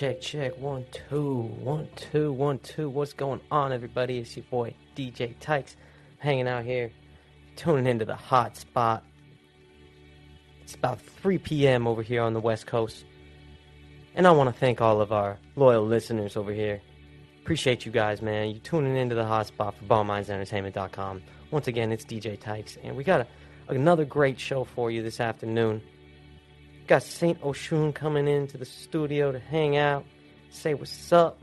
check, check. One, two, one, two, one, two. What's going on, everybody? It's your boy DJ Tykes, hanging out here, tuning into the hot spot. It's about 3 p.m. over here on the West Coast, and I want to thank all of our loyal listeners over here. Appreciate you guys, man. You tuning into the hot spot for BallMindsEntertainment.com. Once again, it's DJ Tykes, and we got a, another great show for you this afternoon. Got Saint Oshun coming into the studio to hang out, say what's up.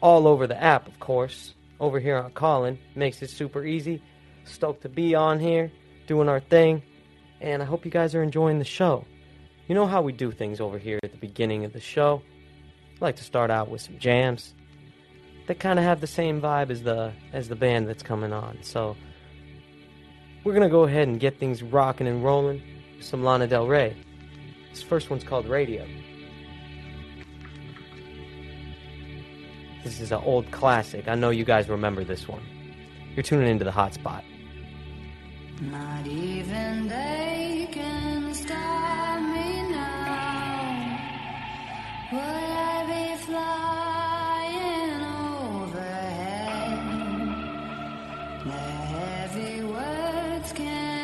All over the app, of course. Over here on Callin makes it super easy. Stoked to be on here, doing our thing, and I hope you guys are enjoying the show. You know how we do things over here at the beginning of the show. I like to start out with some jams that kind of have the same vibe as the as the band that's coming on. So we're gonna go ahead and get things rocking and rolling some Lana Del Rey. This first one's called Radio. This is an old classic. I know you guys remember this one. You're tuning into the hotspot. Not even they can stop me now. Would I be flying overhead? Their heavy words can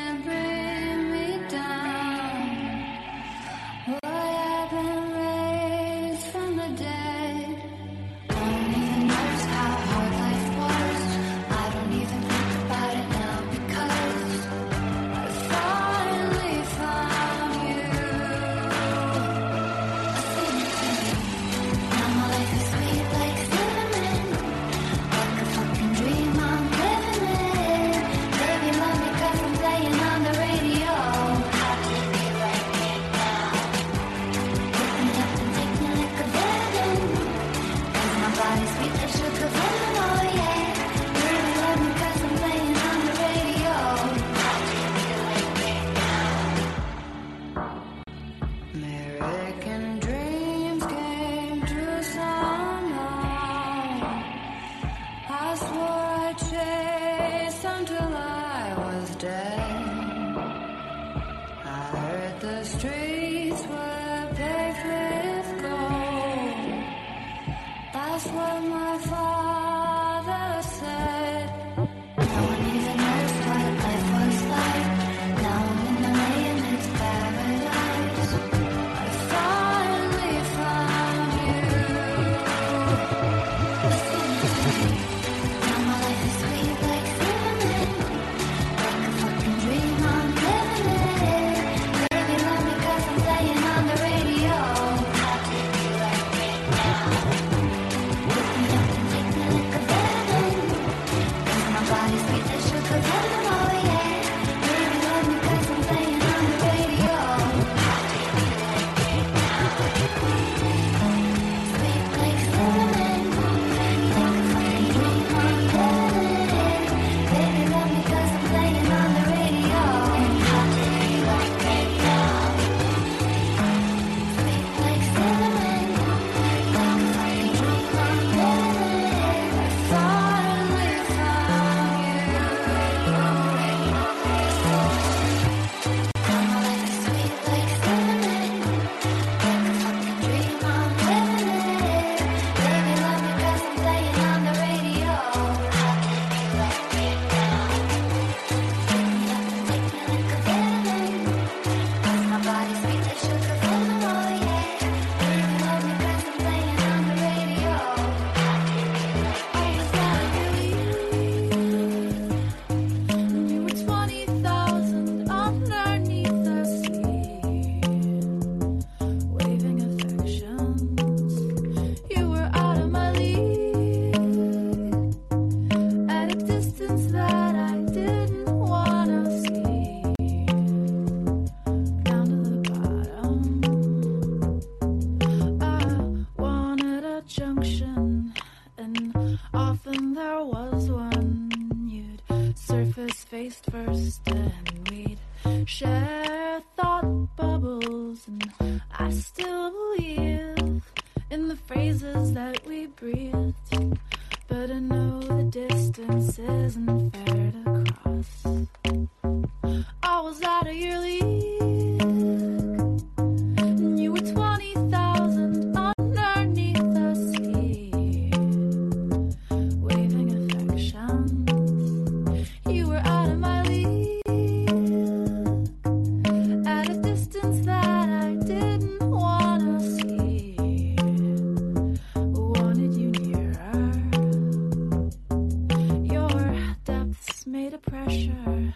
pressure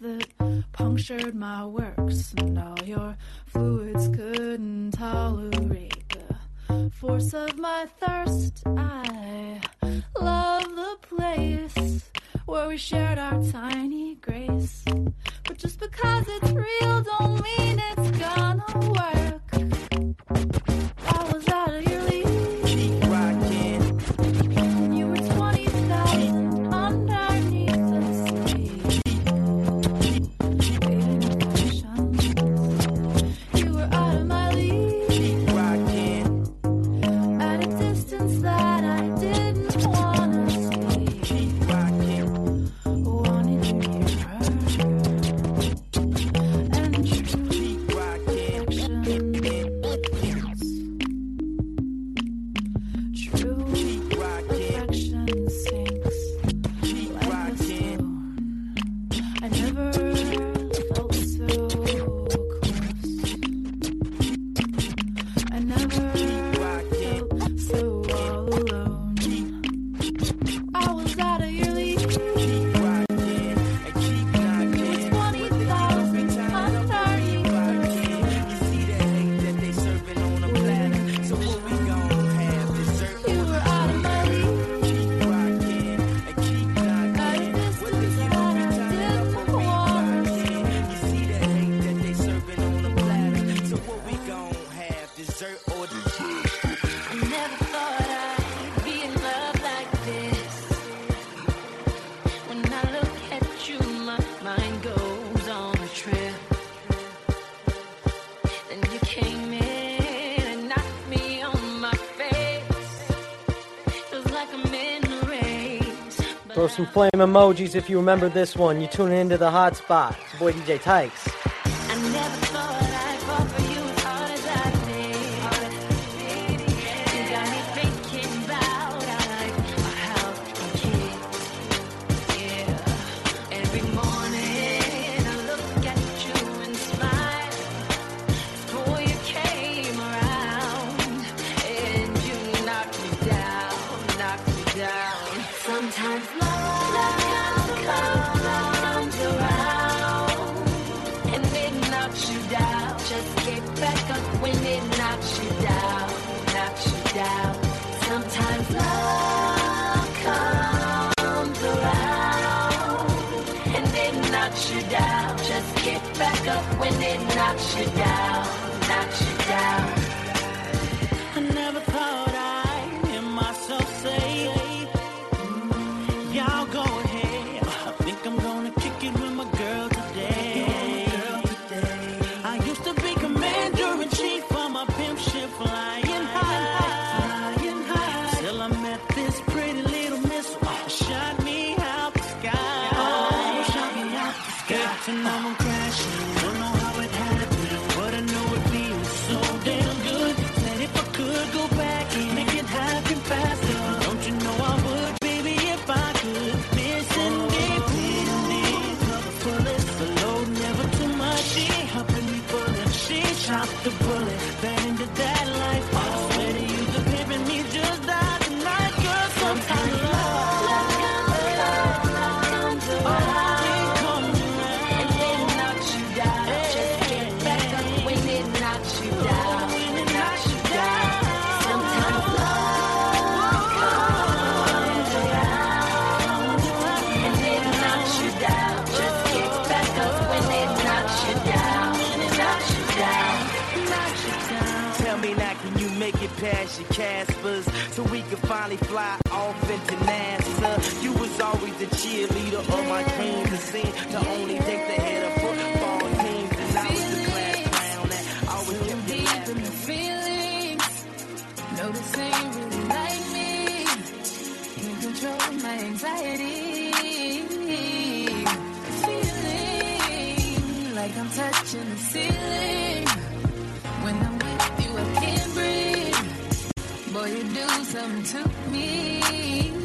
that punctured my works, and all your fluids couldn't tolerate the force of my thirst. I love the place where we shared our tiny grace. But just because it's real, don't mean it's gonna work. some flame emojis if you remember this one. you tune into the hot spot. It's your boy DJ Tykes. when it knocks you down. past your Caspers so we could finally fly off into NASA. You was always the cheerleader of my dreams. to sing, the only thing the head of football team. And I was the class clown that always so kept deep in the feelings. No, this ain't really like me. Can't control my anxiety. Feeling like I'm touching the ceiling. You do something to me.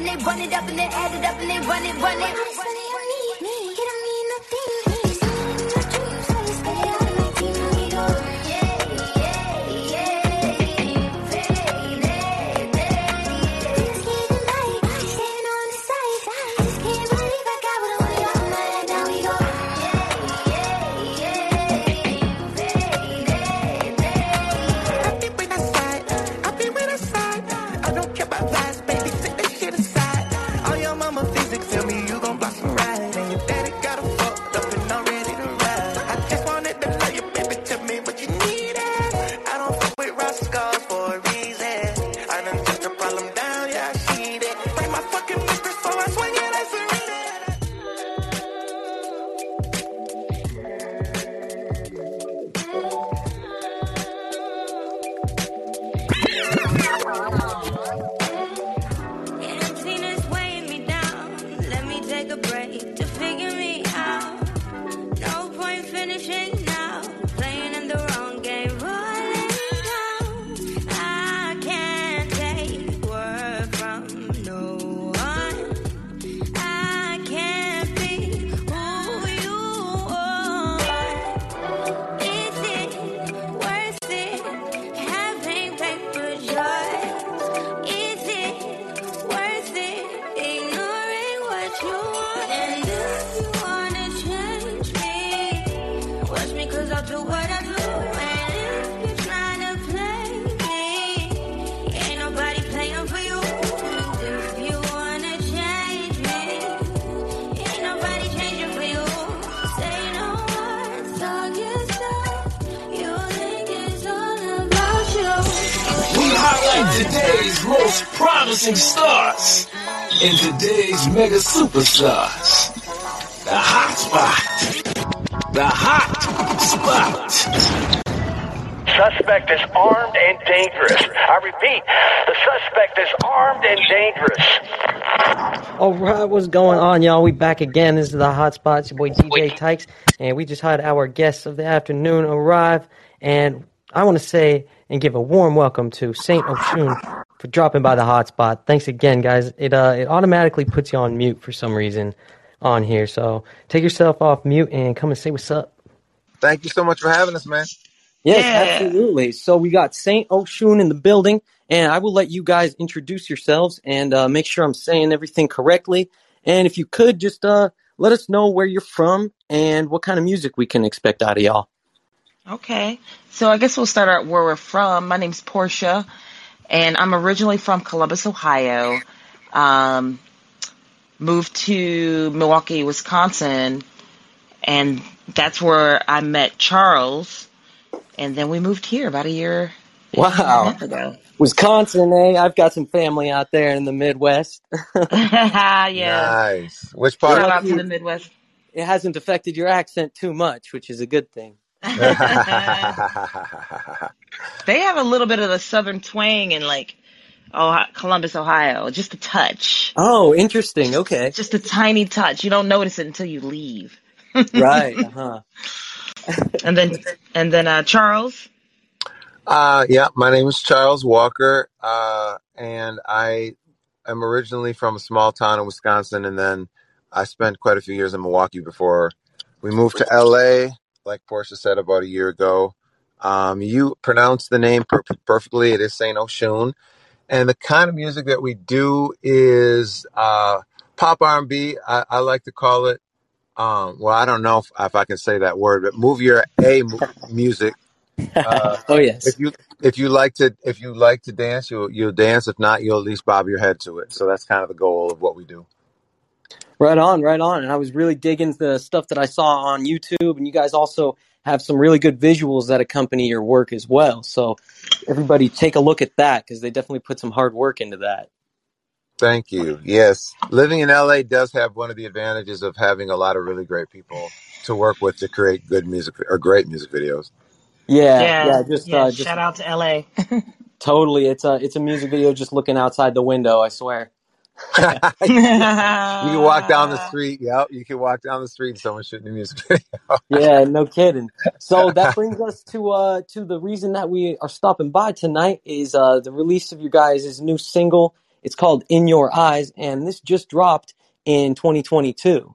And they run it up and they add it up and they run it, run it. Promising stars in today's mega superstars. The hot spot. The hot spot. Suspect is armed and dangerous. I repeat, the suspect is armed and dangerous. All right, what's going on, y'all? We back again. This is the Hot Spot. It's your boy DJ Tykes, and we just had our guests of the afternoon arrive. And I want to say and give a warm welcome to Saint Oshun for dropping by the hotspot. Thanks again, guys. It uh, it automatically puts you on mute for some reason on here, so take yourself off mute and come and say what's up. Thank you so much for having us, man. Yes, Yeah. absolutely. So we got Saint Oshun in the building, and I will let you guys introduce yourselves and uh, make sure I'm saying everything correctly. And if you could, just uh, let us know where you're from and what kind of music we can expect out of y'all. Okay. So I guess we'll start out where we're from. My name's Portia, and I'm originally from Columbus, Ohio. Um, moved to Milwaukee, Wisconsin, and that's where I met Charles. And then we moved here about a year, a Wow. ago. Wisconsin, eh? I've got some family out there in the Midwest. yeah. Nice. Which Shout part? out to the Midwest. It hasn't affected your accent too much, which is a good thing. they have a little bit of the southern twang in like oh Columbus, Ohio, just a touch, Oh, interesting. Okay. just a tiny touch. You don't notice it until you leave. Right. Uh-huh. And then and then uh Charles. Uh, yeah, my name is Charles Walker, uh, and I am originally from a small town in Wisconsin, and then I spent quite a few years in Milwaukee before we moved to LA, like Portia said about a year ago. Um, you pronounce the name per- perfectly. It is Saint Oshun, and the kind of music that we do is uh, pop R&B. I, I like to call it. Um, well, I don't know if, if I can say that word, but move your A mu- music. Uh, oh yes. if you if you like to if you like to dance, you'll you'll dance. If not, you'll at least bob your head to it. So that's kind of the goal of what we do. Right on, right on. And I was really digging the stuff that I saw on YouTube, and you guys also have some really good visuals that accompany your work as well. So everybody take a look at that because they definitely put some hard work into that. Thank you. Yes, living in LA does have one of the advantages of having a lot of really great people to work with to create good music or great music videos. Yeah, Yeah, yeah, just yeah. uh, just Shout out to LA. totally. It's a it's a music video just looking outside the window. I swear. You can walk down the street. Yep, you can walk down the street and someone shooting a music video. Yeah, no kidding. So that brings us to uh to the reason that we are stopping by tonight is uh the release of you guys' new single. It's called In Your Eyes, and this just dropped in 2022.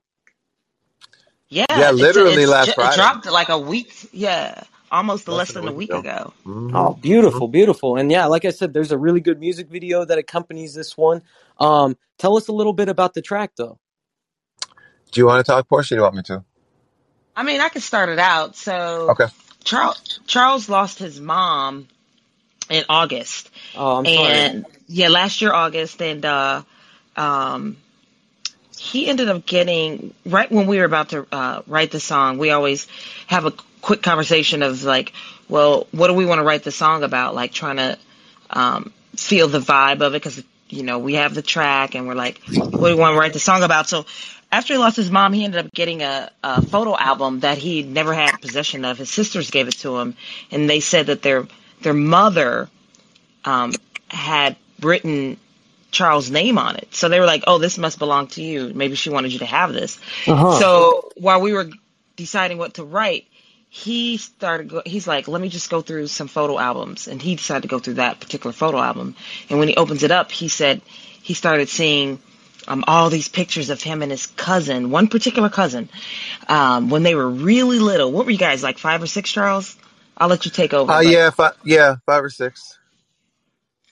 Yeah, Yeah, literally it's, last ju- it Friday. dropped like a week. Yeah, almost Less less than than a week ago. hmm Oh, beautiful, beautiful. And yeah, like I said, there's a really good music video that accompanies this one. Um, tell us a little bit about the track though. Do you want to talk, Portia? Or do you want me to? I mean, I can start it out. So Okay. Charles Charles lost his mom in August, Oh, I'm sorry. and yeah, last year August, and uh, um, he ended up getting right when we were about to uh, write the song. We always have a quick conversation of like, well, what do we want to write the song about? Like trying to um, feel the vibe of it because you know we have the track and we're like, what do we want to write the song about? So after he lost his mom, he ended up getting a, a photo album that he never had possession of. His sisters gave it to him, and they said that their their mother um, had written Charles' name on it. So they were like, "Oh, this must belong to you. Maybe she wanted you to have this." Uh-huh. So while we were deciding what to write, he started. Go- he's like, "Let me just go through some photo albums," and he decided to go through that particular photo album. And when he opens it up, he said he started seeing um, all these pictures of him and his cousin, one particular cousin, um, when they were really little. What were you guys like, five or six, Charles? I'll let you take over. Uh, but- yeah, five, yeah, five or six.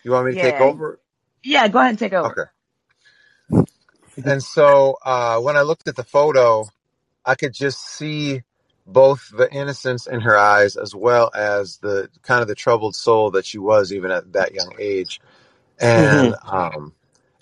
You want me to take over? yeah. Go ahead and take over. Okay. And so uh, when I looked at the photo, I could just see both the innocence in her eyes as well as the kind of the troubled soul that she was even at that young age. And um,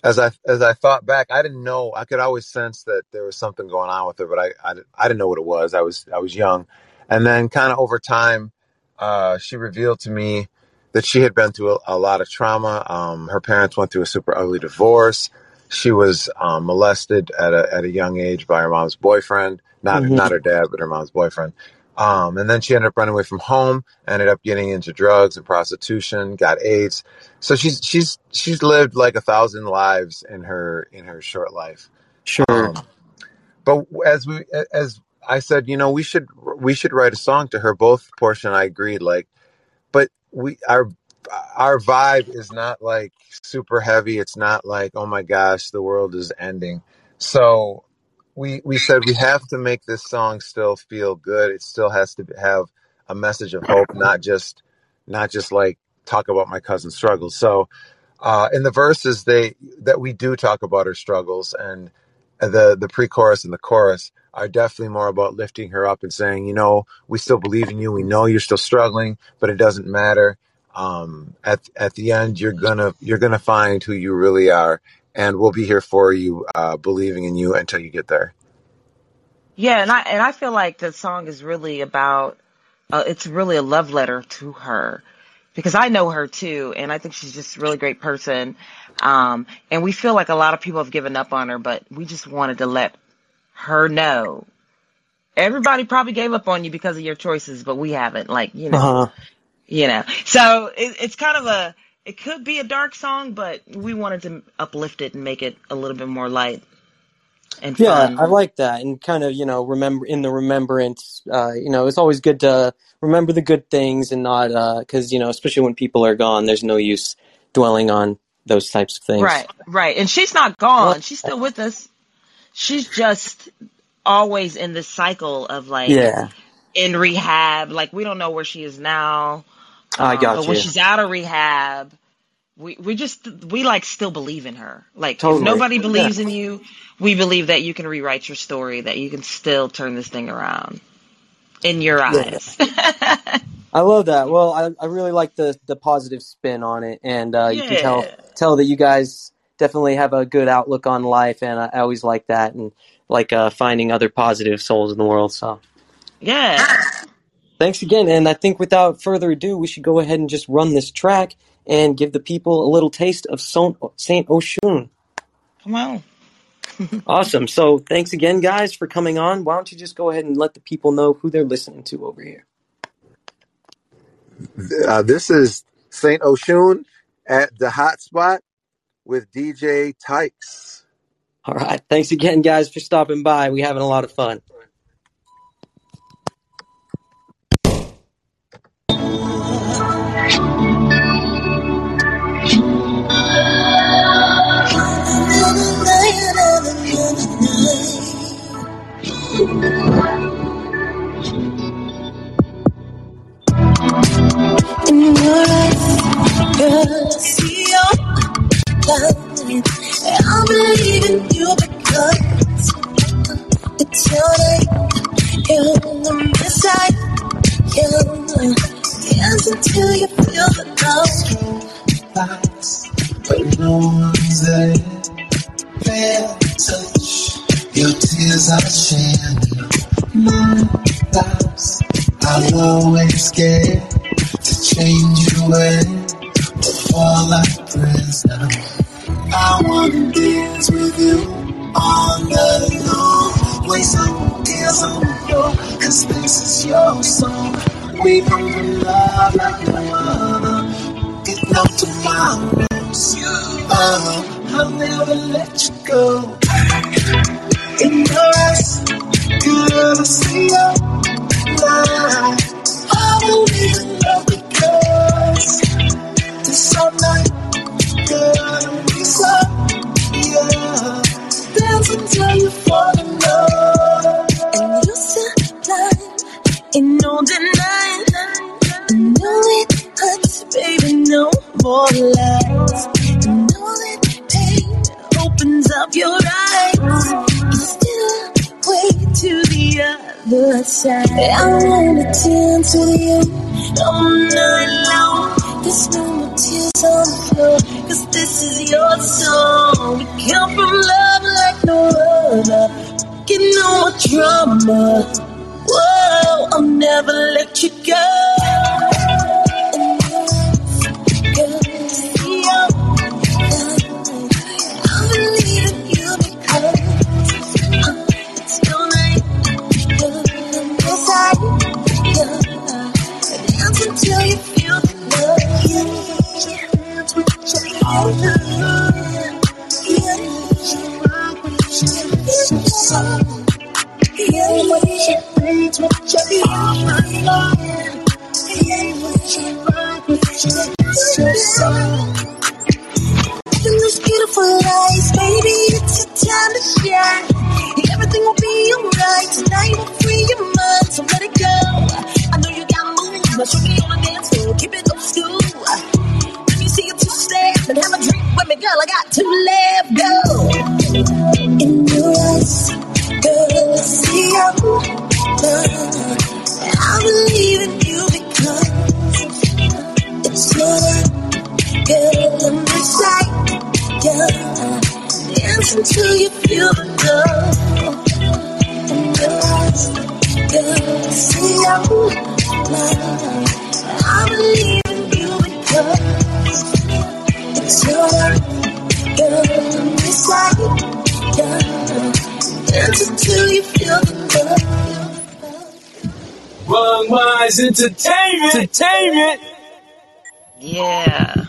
as I as I thought back, I didn't know. I could always sense that there was something going on with her, but I I, I didn't know what it was. I was I was young, and then kind of over time, uh, she revealed to me that she had been through a, a lot of trauma. Um, her parents went through a super ugly divorce. She was um, molested at a at a young age by her mom's boyfriend, not Mhm. not her dad, but her mom's boyfriend. Um, and then she ended up running away from home, ended up getting into drugs and prostitution, got AIDS. So she's she's she's lived like a thousand lives in her in her short life. Sure. Um, but as we as I said, you know, we should we should write a song to her. Both Portia and I agreed. Like, but we our our vibe is not like super heavy. It's not like oh my gosh, the world is ending. So we we said we have to make this song still feel good. It still has to have a message of hope, not just not just like talk about my cousin's struggles. So uh, in the verses they that we do talk about her struggles and the the pre-chorus and the chorus are definitely more about lifting her up and saying, you know, we still believe in you. We know you're still struggling, but it doesn't matter. Um, at at the end, you're gonna you're gonna find who you really are, and we'll be here for you, uh, believing in you until you get there. Yeah, and I and I feel like the song is really about uh, it's really a love letter to her. because I know her too, and I think she's just a really great person. Um, and we feel like a lot of people have given up on her, but we just wanted to let her know. Everybody probably gave up on you because of your choices, but we haven't. Like, you know, Uh-huh. You know. So it, it's kind of a, it could be a dark song, but we wanted to uplift it and make it a little bit more light and Yeah, fun. I like that, and kind of you know remember in the remembrance. Uh, you know, it's always good to remember the good things and not because you know, especially when people are gone, there's no use dwelling on those types of things. Right, right. And she's not gone. She's still with us. She's just always in this cycle of like Yeah, in rehab. Like we don't know where she is now. I Um, got but when she's out of rehab, we we just we like still believe in her. Like Totally. if nobody Yeah. believes in you, we believe that you can rewrite your story, that you can still turn this thing around in your Yeah. eyes. I love that. Well, I, I really like the the positive spin on it, and uh, you can tell tell that you guys definitely have a good outlook on life, and I, I always like that, and like uh, finding other positive souls in the world. So Yeah. Thanks again, and I think without further ado, we should go ahead and just run this track and give the people a little taste of Saint Oshun. Come on. Awesome. So thanks again, guys, for coming on. Why don't you just go ahead and let the people know who they're listening to over here? Uh, this is Saint Oshun at the Hot Spot with DJ Tykes. All right. Thanks again, guys, for stopping by. We're having a lot of fun. See your love. I believe in you because it's your name. You're the Messiah. You're dance until you feel the love. But no one's there. Fair touch. Your tears are shining. My thoughts. I'll always get to change your way. But fall like prisoner. I wanna dance with you on the long. Waste some tears on the floor, cause this is your song. We bring the love like no other. Get no tomorrows. Oh, I'll never let you go. In your eyes, girl, I see your light. I believe girl, I'm. Yeah, dance until you fall in love. And you in no denying. It hurts, baby, no more lies. Pain opens up your eyes. You still to the other side. I wanna dance with you drama. Whoa, I'll never let you go. Until you feel the love. And girls, girls, see your love. I believe in you because it's your You're beside Dance until you feel the love. Wrong Wise Entertainment. Entertainment. Yeah.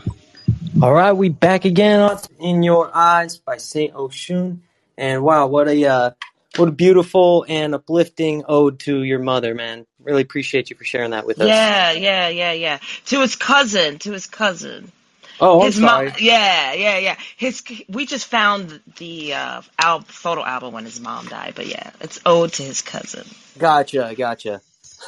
All right, we back again on "In Your Eyes" by Saint Oshun, and wow, what a uh, what a beautiful and uplifting ode to your mother, man. Really appreciate you for sharing that with us. Yeah, yeah, yeah, yeah. To his cousin, to his cousin. Oh, I'm his sorry. mom, yeah, yeah, yeah. His we just found the uh, al- photo album when his mom died, but yeah, it's ode to his cousin. Gotcha, gotcha.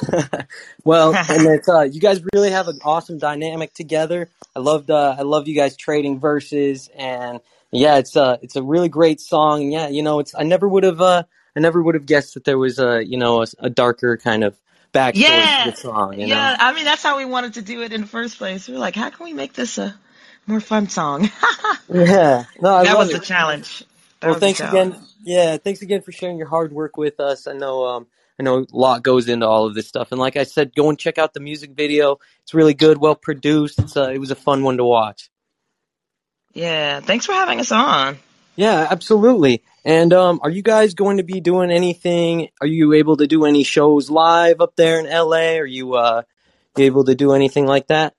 well, and it's uh, you guys really have an awesome dynamic together. I loved uh, I loved you guys trading verses, and yeah, it's uh, it's a really great song. And yeah, you know, it's I never would have uh, I never would have guessed that there was a you know a, a darker kind of backstory Yeah, to the song. You know, yeah. I mean, that's how we wanted to do it in the first place. We were like, how can we make this a more fun song? yeah. No, I that was the challenge. That Well, thanks again. Yeah, thanks again for sharing your hard work with us. I know, um, I know a lot goes into all of this stuff, and like I said, go and check out the music video. It's really good, well produced. It's uh, it was a fun one to watch. Yeah, thanks for having us on. Yeah, absolutely. And um, are you guys going to be doing anything? Are you able to do any shows live up there in LA? Are you uh, able to do anything like that?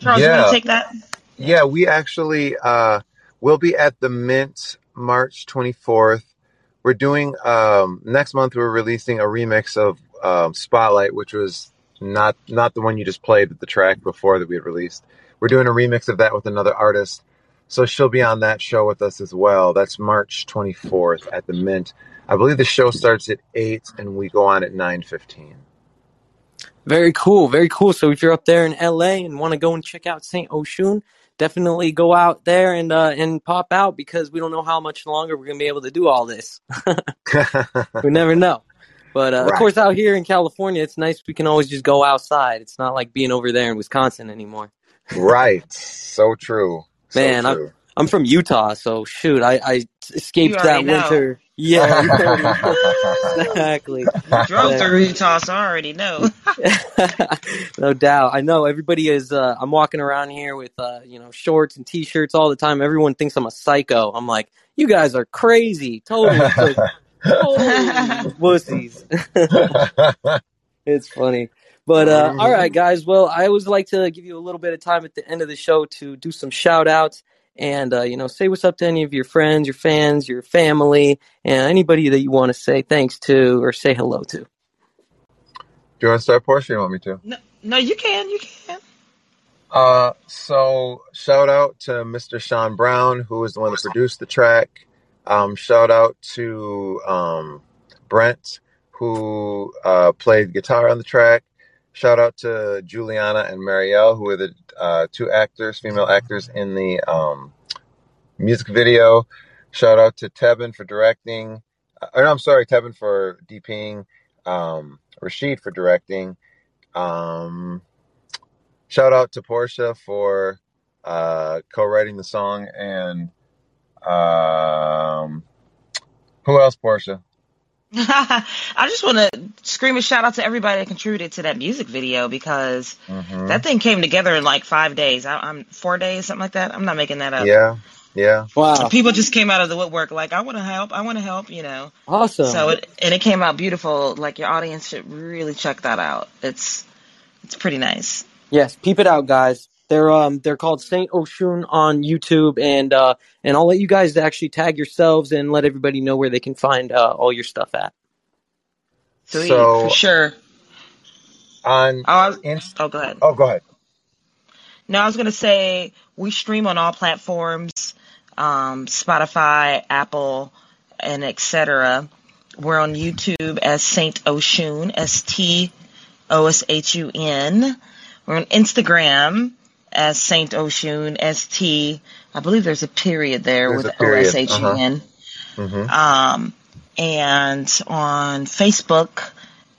Charles, you want to take that? Yeah, we actually uh will be at the Mint March 24th. We're doing um next month we're releasing a remix of um Spotlight, which was not not the one you just played, but the track before that we had released. We're doing a remix of that with another artist. So she'll be on that show with us as well. That's March 24th at the Mint. I believe the show starts at 8 and we go on at 9:15. Very cool, very cool. So if you're up there in LA and want to go and check out Saint Oshun, definitely go out there and uh, and pop out because we don't know how much longer we're gonna be able to do all this. we never know. But uh, of course, out here in California, it's nice we can always just go outside. It's not like being over there in Wisconsin anymore. right. So true. So Man, I'm. I'm from Utah, so shoot, I, I escaped that already know. winter. Yeah, you already know. exactly. You drove through Utah, so I already know. no doubt. I know everybody is. Uh, I'm walking around here with uh, you know shorts and t-shirts all the time. Everyone thinks I'm a psycho. I'm like, you guys are crazy. Totally, totally wussies. it's funny. But uh, all right, guys. Well, I always like to give you a little bit of time at the end of the show to do some shout outs and uh, you know say what's up to any of your friends, your fans, your family, and anybody that you want to say thanks to or say hello to. Do you want to start, Portia? You want me to? No, no, you can, you can. Uh, so shout out to Mr. Sean Brown, who is the one that produced the track. Um, shout out to um, Brent, who uh, played guitar on the track. Shout out to Juliana and Marielle, who are the uh, two actors, female actors in the um, music video. Shout out to Tevin for directing. Uh, or no, I'm sorry, Tevin for DPing. Um, Rashid for directing. Um, shout out to Portia for uh, co-writing the song and um, who else? Portia. I just want to scream a shout out to everybody that contributed to that music video because hmm that thing came together in like five days. I, I'm four days, something like that. I'm not making that up. Yeah, yeah. Wow, People just came out of the woodwork like, I want to help. I want to help. You know. awesome. So it and it came out beautiful. Like your audience should really check that out. It's it's pretty nice. Yes, peep it out, guys. They're um they're called Saint Oshun on YouTube, and uh and I'll let you guys actually tag yourselves and let everybody know where they can find uh, all your stuff at. Sweet So for sure. on Oh, was, Inst- oh, go ahead. oh, go ahead. No, I was gonna say we stream on all platforms, um, Spotify, Apple, and etc. We're on YouTube as Saint Oshun, S T O S H U N. We're on Instagram as Saint Oshun, S T. I believe there's a period there There's with a O period. S H U Uh-huh. N. hmm Um, and on Facebook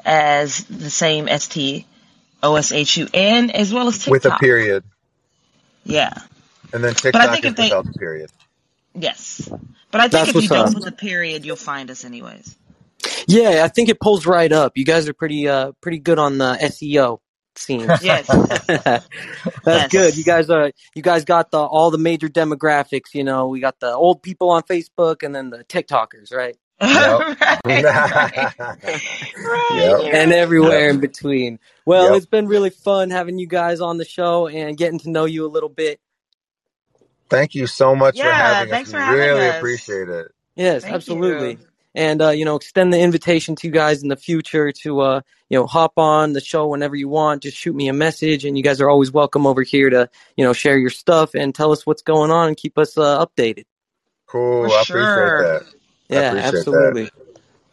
as the same S T O S H U N, as well as TikTok. With a period, Yeah. and then But I TikTok think is if they, without the period. yes. But I think That's if you don't put the period, you'll find us anyways. Yeah, I think it pulls right up. You guys are pretty uh pretty good on the SEO seems. Yes. That's Yes. good. You guys are you guys got the all the major demographics. You know, we got the old people on Facebook and then the TikTokers, right? Yep. Right. Yep. and everywhere Yep. in between. Well, Yep. it's been really fun having you guys on the show and getting to know you a little bit. Thank you so much for having us. thanks We for having really us. appreciate it. Yes, Thank absolutely. you. And uh, you know, extend the invitation to you guys in the future to uh, you know, hop on the show whenever you want. Just shoot me a message, and you guys are always welcome over here to you know share your stuff and tell us what's going on and keep us uh, updated. Cool. For I sure. appreciate that. Yeah, appreciate absolutely.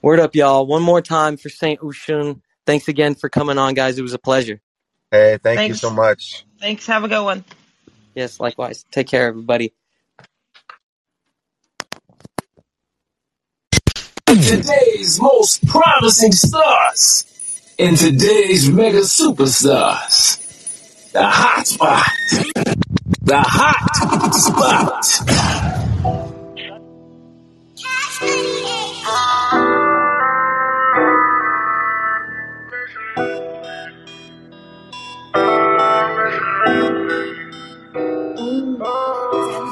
Word up, y'all. One more time for Saint Oshun. Thanks again for coming on, guys. It was a pleasure. Hey, thank you so much. Thanks. Have a good one. Yes, likewise. Take care, everybody. Today's most promising stars and today's mega superstars. The hot spot. The hot spot.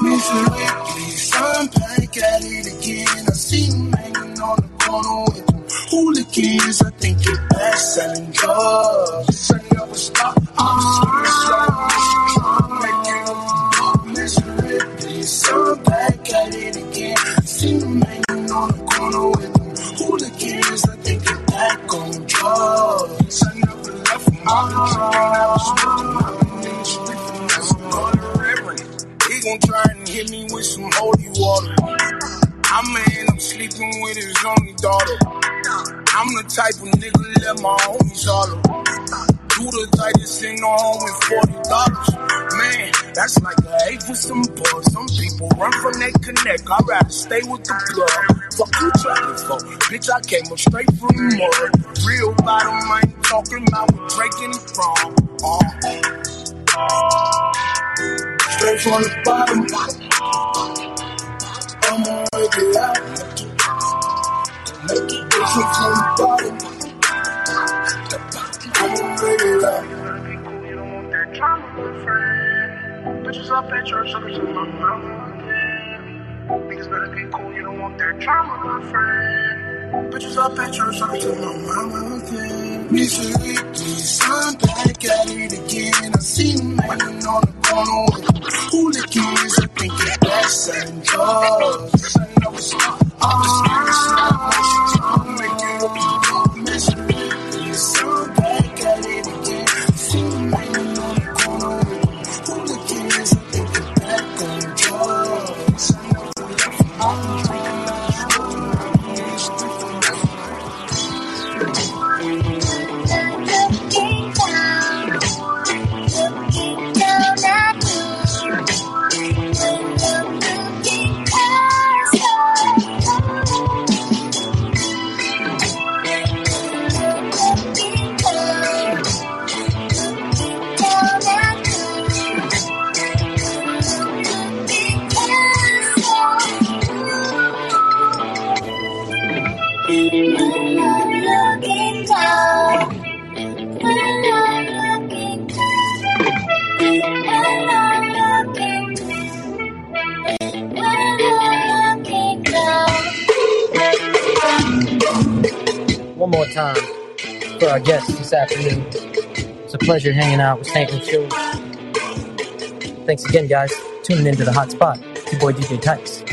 Misery, please, I'm back at it again. I see you hanging on the corner with them hooligans. I think you're best selling drugs. I. I'm serious Fuck you trying for? Bitch, I came up straight from out with Stank and Show. Thanks again, guys. Tuning into the hot spot. Your boy DJ Tykes.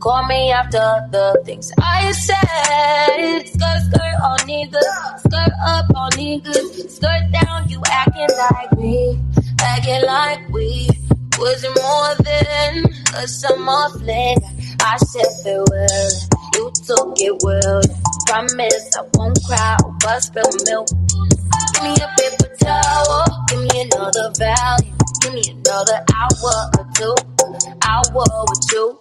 Call me after the things I said. Skirt, skirt on niggas. Skirt up on niggas. Skirt down, you acting like me. Acting like we wasn't more than a summer fling. I said farewell. You took it well. Promise I won't cry or bust spill milk. Give me a paper towel. Give me another value. Give me another hour or two. Hour with you.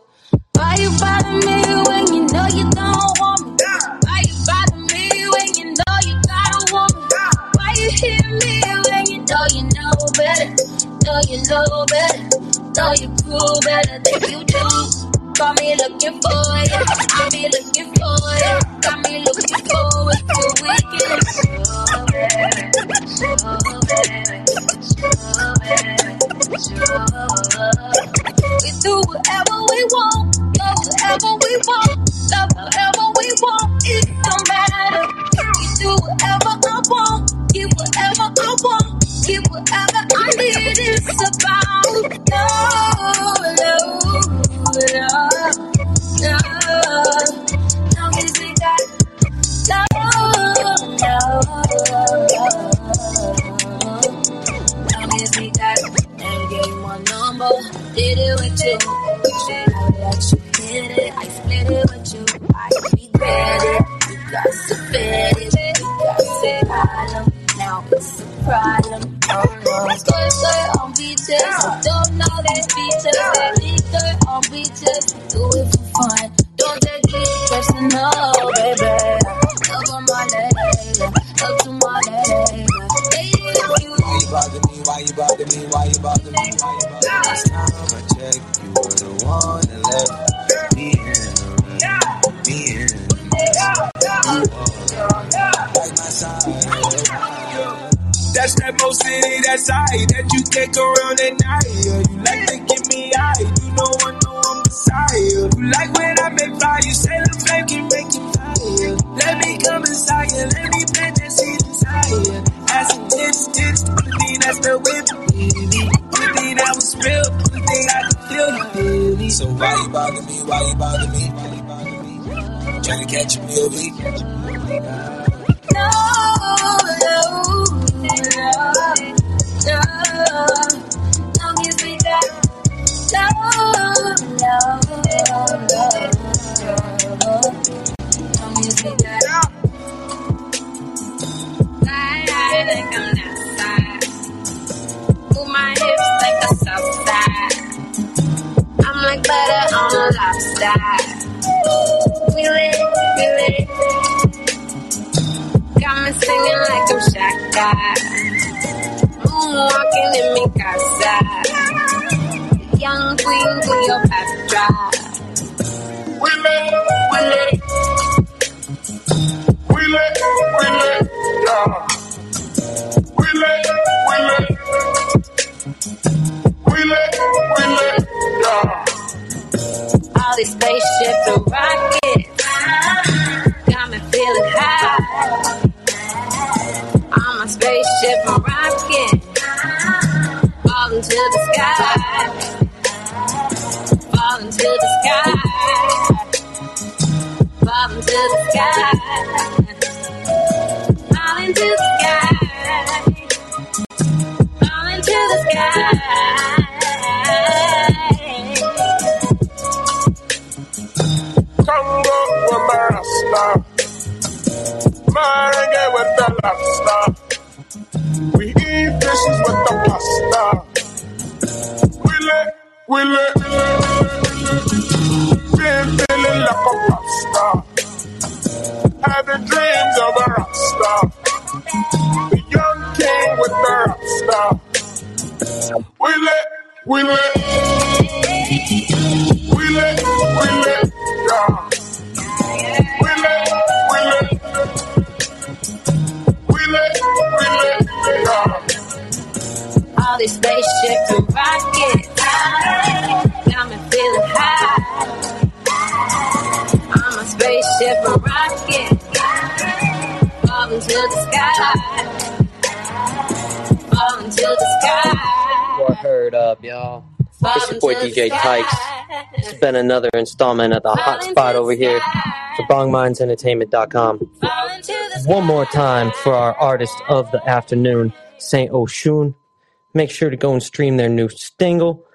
Why you bother me when you know you don't want me? Why you bother me when you know you got a woman? Why you hit me when you know you know better? Know you know better. Know you cool better than you do. Got me looking for you. Got me looking for you. Got me looking forward to weekend. We do whatever we want, go wherever we want, love whoever we want. It don't matter. We do whatever I want, get whatever I want, get whatever I need. It's about love, love, love, love. Long as we got love, love. love Long as we got and gave my number, did it with you. Said I let you got you around at night. You like to give me eye, you know I know I'm Messiah. You like when I make fire, you say the flame can make it fire. Let me come inside you, let me plant that seed inside you. As tips, tips, only thing that's the whip, baby. Thing that was real, thing I can feel baby. So why you bother me? Why you bother me? Me? Trying to catch a real lobster. We lit, we lit. Got me singing like I'm Shaka. Moonwalking in mi casa. Young Queen Cleopatra. We lit, we lit. We lit, we lit, yeah. We lit, All these spaceships and rockets got me feeling high. I'm a spaceship and rocket, falling to the sky, falling to the sky, falling to the sky, falling to the sky, falling to the sky. Lobster. We eat fishes with the pasta. We lit. Been feeling like a pop star. Having dreams of a rock star. The young king with the rock star. We lit, we lit. Yeah. All these spaceships and rockets got me feeling high. I'm a spaceship and rocket falling to the sky, Falling to the sky. Or Heard up, y'all. It's your boy DJ Tykes. It's been another installment of the hot spot over here for BongMindsEntertainment.com. One more time for our artist of the afternoon, Saint Oshun. Make sure to go and stream their new single.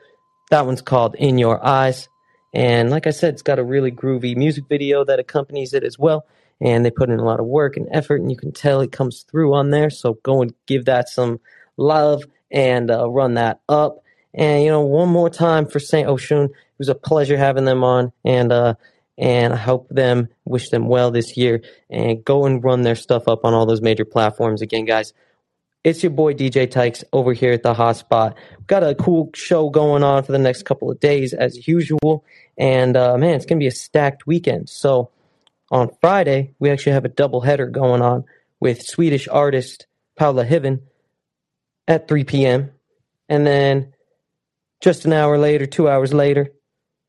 That one's called In Your Eyes. And like I said, it's got a really groovy music video that accompanies it as well. And they put in a lot of work and effort, and you can tell it comes through on there. So go and give that some love and uh, run that up. And you know, one more time for Saint Oshun. It was a pleasure having them on, and uh, and I hope them wish them well this year. And go and run their stuff up on all those major platforms again, guys. It's your boy DJ Tykes over here at the Hotspot. We've got a cool show going on for the next couple of days as usual, and uh, man, it's gonna be a stacked weekend. So on Friday, we actually have a double header going on with Swedish artist Paula Hiven at 3 p.m. And then just an hour later, two hours later,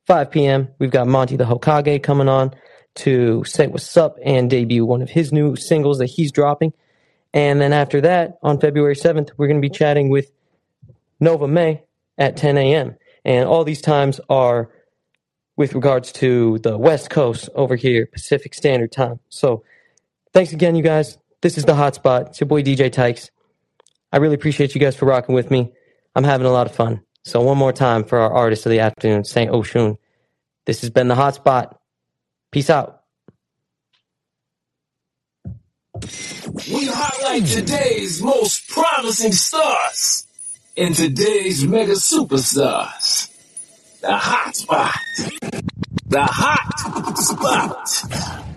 5 p.m., we've got Monty the Hokage coming on to say what's up and debut one of his new singles that he's dropping. And then after that, on February 7th, we're going to be chatting with Nova May at 10 a.m. And all these times are with regards to the West Coast over here, Pacific Standard Time. So thanks again, you guys. This is the Hotspot. It's your boy DJ Tykes. I really appreciate you guys for rocking with me. I'm having a lot of fun. So one more time for our artist of the afternoon, Saint Oshun. This has been the Hotspot. Peace out. Highlight today's most promising stars and today's mega superstars. The hot spot. The hot spot.